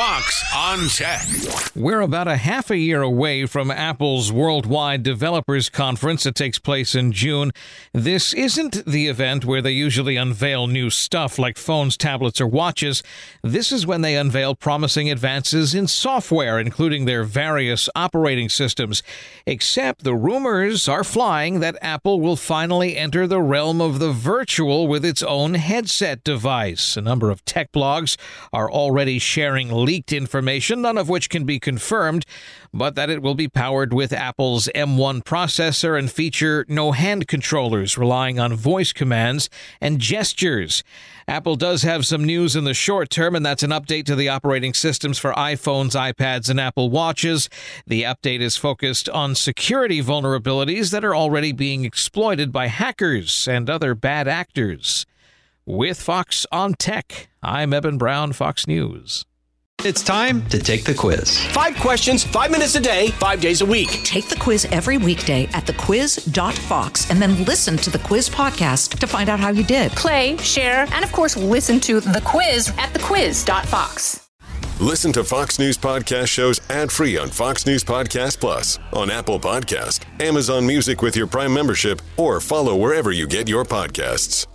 Fox on Tech. We're about a half a year away from Apple's Worldwide Developers Conference that takes place in June. This isn't the event where they usually unveil new stuff like phones, tablets, or watches. This is when they unveil promising advances in software, including their various operating systems. Except the rumors are flying that Apple will finally enter the realm of the virtual with its own headset device. A number of tech blogs are already sharing leaked information, none of which can be confirmed, but that it will be powered with Apple's M1 processor and feature no hand controllers, relying on voice commands and gestures. Apple does have some news in the short term, and that's an update to the operating systems for iPhones, iPads, and Apple Watches. The update is focused on security vulnerabilities that are already being exploited by hackers and other bad actors. With Fox on Tech, I'm Eben Brown, Fox News. It's time to take the quiz. Five questions, five minutes a day, five days a week. Take the quiz every weekday at thequiz.fox and then listen to the quiz podcast to find out how you did. Play, share, and of course, listen to the quiz at thequiz.fox. Listen to Fox News Podcast shows ad free on Fox News Podcast Plus, on Apple Podcast, Amazon Music with your Prime membership, or follow wherever you get your podcasts.